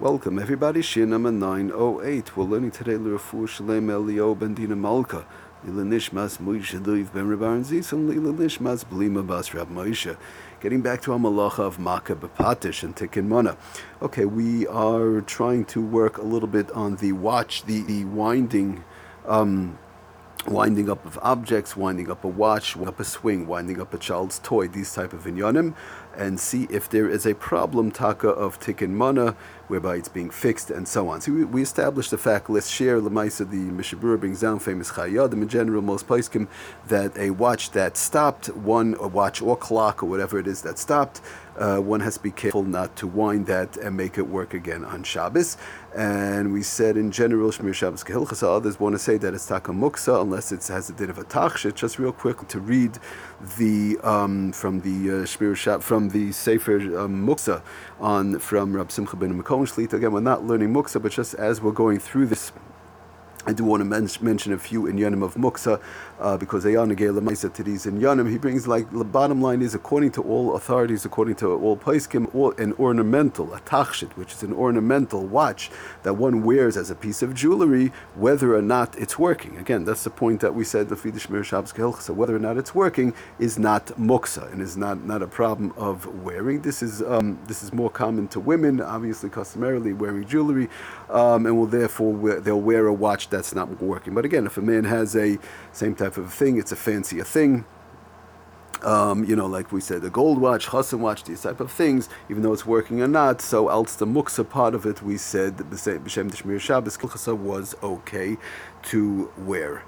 Welcome everybody, Shiur number 908. We're learning today L'Rafu Shalem Elio Ben Dina Malka. Lila Nishmas Moshe Luiv Ben Rabban Zis and Lila Nishmas Blima Bas Rab Moshe. Getting back to our malacha of Makeh B'patish and Tikkun Mana. Okay, we are trying to work a little bit on the watch, the, the winding um, winding up of objects, winding up a watch, winding up a swing, winding up a child's toy, these type of inyanim, and see if there is a problem taka of tikkun mana, whereby it's being fixed and so on. So we, we established the fact, let's share Lamaisa, the Mishna Brura brings down famous Chayadim in general, most places that a watch that stopped, one a watch or clock or whatever it is that stopped, uh, one has to be careful not to wind that and make it work again on Shabbos. And we said in general, Shmir Shabbos Kehilchasa, others want to say that it's Taka Muksa unless it has a bit of a Tachshit. Just real quick to read the um, from the uh, Shmir Shabbos, from the Sefer um, Muksa on from Rab Simcha Bunim Cohen Shlita. Again, we're not learning Muksa, but just as we're going through this I do want to men- mention a few in inyanim of muksa uh, because Ayana Lamaisa to these inyanim. He brings like the bottom line is according to all authorities, according to all paiskim, an ornamental, a tachshit, which is an ornamental watch that one wears as a piece of jewelry, whether or not it's working. Again, that's the point that we said the Fidishmir Shabbos So whether or not it's working is not muksa and is not, not a problem of wearing. This is um, this is more common to women, obviously customarily wearing jewelry, um, and will therefore wear, they'll wear a watch that that's not working. But again, if a man has a same type of thing, it's a fancier thing. Um, you know, like we said, the gold watch, chassan watch, these type of things, even though it's working or not. So, else the muksa part of it, we said that b'shem Deshmir Shabbos was okay to wear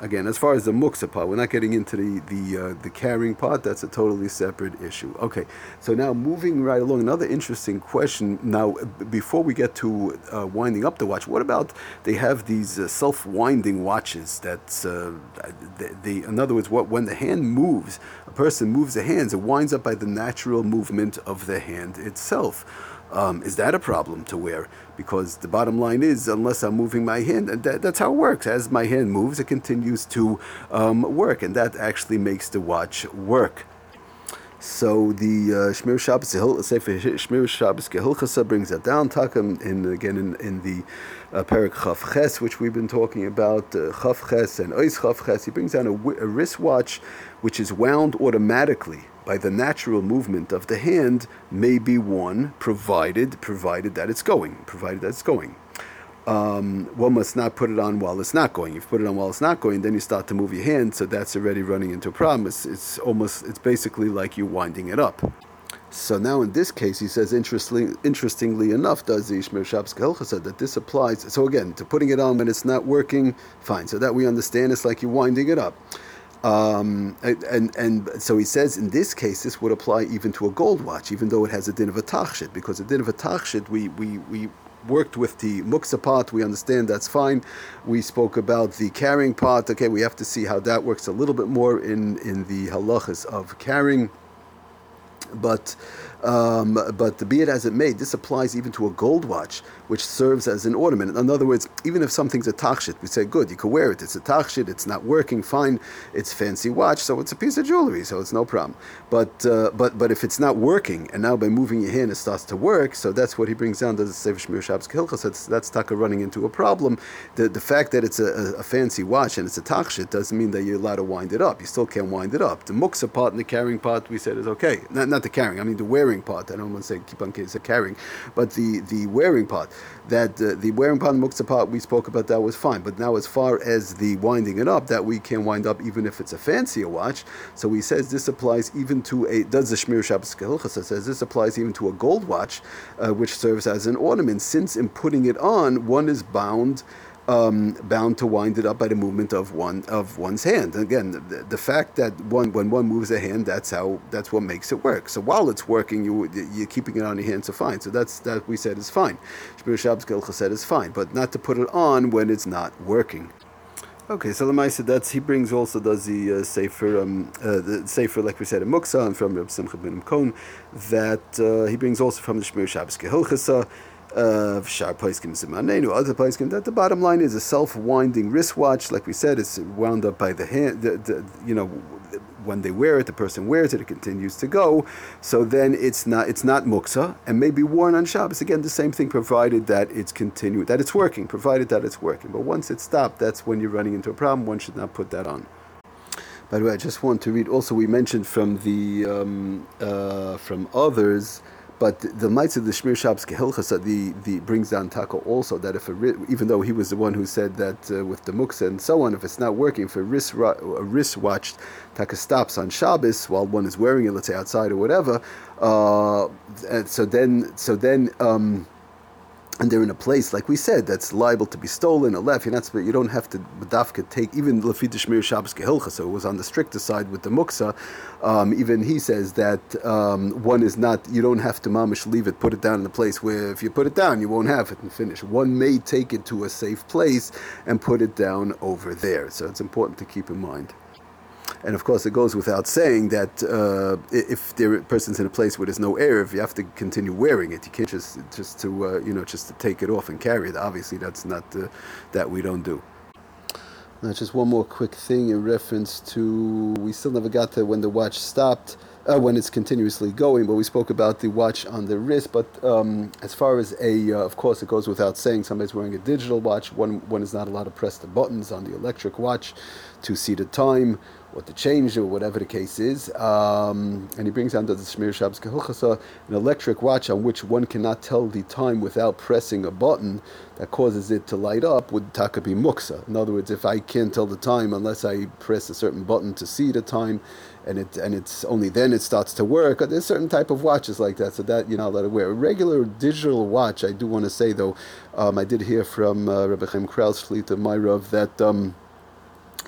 again, as far as the muksa part, we're not getting into the the uh, the carrying part. That's a totally separate issue. Okay, so now moving right along, another interesting question. Now, before we get to uh, winding up the watch, what about they have these uh, self-winding watches? That's uh, they, in other words, what when the hand moves, a person moves the hands, it winds up by the natural movement of the hand itself. Um, is that a problem to wear? Because the bottom line is, unless I'm moving my hand, and that, that's how it works. As my hand moves, it continues to um, work, and that actually makes the watch work. So the uh, Shmir Shabbos Sefer Shmir Shabbos brings that down. Takam in again in, in the uh, Perik Chav Ches, which we've been talking about, uh, Chav Ches and Ois Chav Ches. He brings down a, a wristwatch which is wound automatically by the natural movement of the hand may be one, provided provided that it's going, provided that it's going. Um, one must not put it on while it's not going. If you put it on while it's not going, then you start to move your hand, so that's already running into a problem. It's, it's almost, it's basically like you winding it up. So now in this case, he says, interestingly, interestingly enough, does the Ishmael Shabbos said that this applies. So again, to putting it on when it's not working, fine. So that we understand, it's like you're winding it up. Um, and, and so he says in this case this would apply even to a gold watch, even though it has a din of a tachshit, because a din of a tachshit we, we, we worked with the muksa part, we understand that's fine. We spoke about the carrying part. Okay, we have to see how that works a little bit more in, in the halachas of carrying. But um, but be it as it may, this applies even to a gold watch, which serves as an ornament. In other words, even if something's a tachshit, we say, good, you can wear it. It's a tachshit, it's not working, fine. It's fancy watch, so it's a piece of jewelry, so it's no problem. But uh, but but if it's not working, and now by moving your hand it starts to work, so that's what he brings down to the Sefer Shmir Shabbos Hilchas. That's, that's taka running into a problem. The, the fact that it's a, a, fancy watch and it's a tachshit doesn't mean that you're allowed to wind it up. You still can't wind it up. The muksa part and the carrying part, we said, is okay. Not, not the carrying, I mean the wearing wearing part. I don't want to say keep on say carrying, but the, the wearing part. That uh, the wearing part, muktzah part, we spoke about that was fine. But now, as far as the winding it up, that we can wind up even if it's a fancier watch. So he says this applies even to a does the Shmir Shabbos Kehilchasa says this applies even to a gold watch, uh, which serves as an ornament. Since in putting it on, one is bound um, bound to wind it up by the movement of one of one's hand. And again, the, the, fact that one when one moves a hand, that's how that's what makes it work. So while it's working, you you're keeping it on your hand, so fine. So that's that we said is fine. Shmir Shabbos Gilcha said is fine, but not to put it on when it's not working. Okay, so Lamaisa, that's he brings also does the uh, um, uh, the sefer like we said in Muksa and from Reb Simcha ben Kon that uh, he brings also from the Shmir Shabbos Shar Paiskim Simanenu, other Paiskim, that the bottom line is a self-winding wristwatch. Like we said, it's wound up by the hand, the, the, you know, when they wear it, the person wears it, it continues to go. So then it's not it's not muksa and may be worn on Shabbos. Again, the same thing, provided that it's continuing, that it's working, provided that it's working. But once it's stopped, that's when you're running into a problem. One should not put that on. By the way, I just want to read. Also, we mentioned from the um, uh, from others but the of the Shmir Shabbos Kehilchasa the, the brings down Taka also that if a even though he was the one who said that uh, with the muksa and so on, if it's not working, if a wrist a wristwatch Taka stops on Shabbos while one is wearing it, let's say outside or whatever, uh, so then so then. Um, and they're in a place, like we said, that's liable to be stolen or left. You're not, you don't have to dafka take even lafid shmir Shabbos kehilcha. So it was on the stricter side with the muksa. Um, even he says that um, one is not. You don't have to mamish leave it, put it down in a place where if you put it down, you won't have it and finish. One may take it to a safe place and put it down over there. So it's important to keep in mind. And of course, it goes without saying that uh, if the person's in a place where there's no air, if you have to continue wearing it, you can't just just to uh, you know just to take it off and carry it. Obviously, that's not uh, that we don't do. Now, just one more quick thing in reference to we still never got to when the watch stopped. Uh, when it's continuously going, but we spoke about the watch on the wrist. But um, as far as a, uh, of course, it goes without saying, somebody's wearing a digital watch. One, one is not allowed to press the buttons on the electric watch to see the time what to change or whatever the case is. Um, and he brings down the Shmir Shabbos Kehilchasa, an electric watch on which one cannot tell the time without pressing a button that causes it to light up would taka be muksa. In other words, if I can't tell the time unless I press a certain button to see the time, and it and it's only then it starts to work. There's certain type of watches like that, so that not allowed to wear. A regular digital watch, I do want to say though, um, I did hear from uh, Rebbe Chaim Kraus Shlita Myrav that. Um,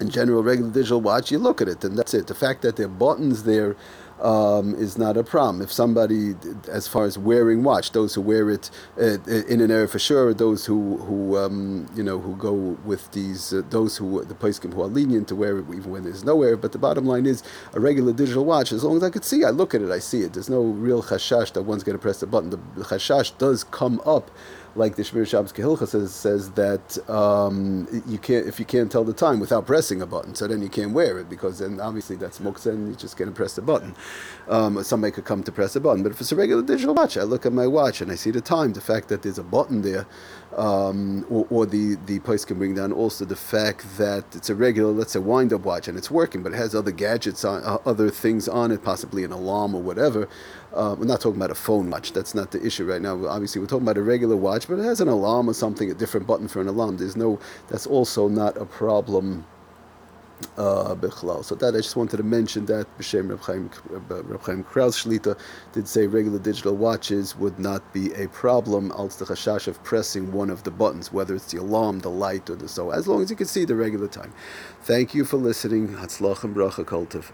in general, regular digital watch, you look at it and that's it. The fact that there are buttons there um, is not a problem. If somebody, as far as wearing watch, those who wear it uh, in an area for sure, those who who um, you know who go with these, uh, those who the poskim who are lenient to wear it even when there's no air. But the bottom line is, a regular digital watch, as long as I could see, I look at it, I see it. There's no real chashash that one's going to press the button. The chashash does come up like the Shmir Shabbos Kehilcha says, says that um, you can't if you can't tell the time without pressing a button, so then you can't wear it because then obviously that's muksa and you just can't press the button. Um, somebody could come to press a button, but if it's a regular digital watch, I look at my watch and I see the time. The fact that there's a button there, um, or, or, the the place can bring down also the fact that it's a regular, let's say, wind up watch and it's working, but it has other gadgets on, uh, other things on it, possibly an alarm or whatever. Uh, we're not talking about a phone watch. That's not the issue right now. Obviously, we're talking about a regular watch, but it has an alarm or something, a different button for an alarm. There's no. That's also not a problem. Uh, so that I just wanted to mention that B'Shem Reb Chaim, Reb Kraus Shlita did say regular digital watches would not be a problem. Als the chashash of pressing one of the buttons, whether it's the alarm, the light, or the so, as long as you can see the regular time. Thank you for listening. Hatzlach and bracha kultiv.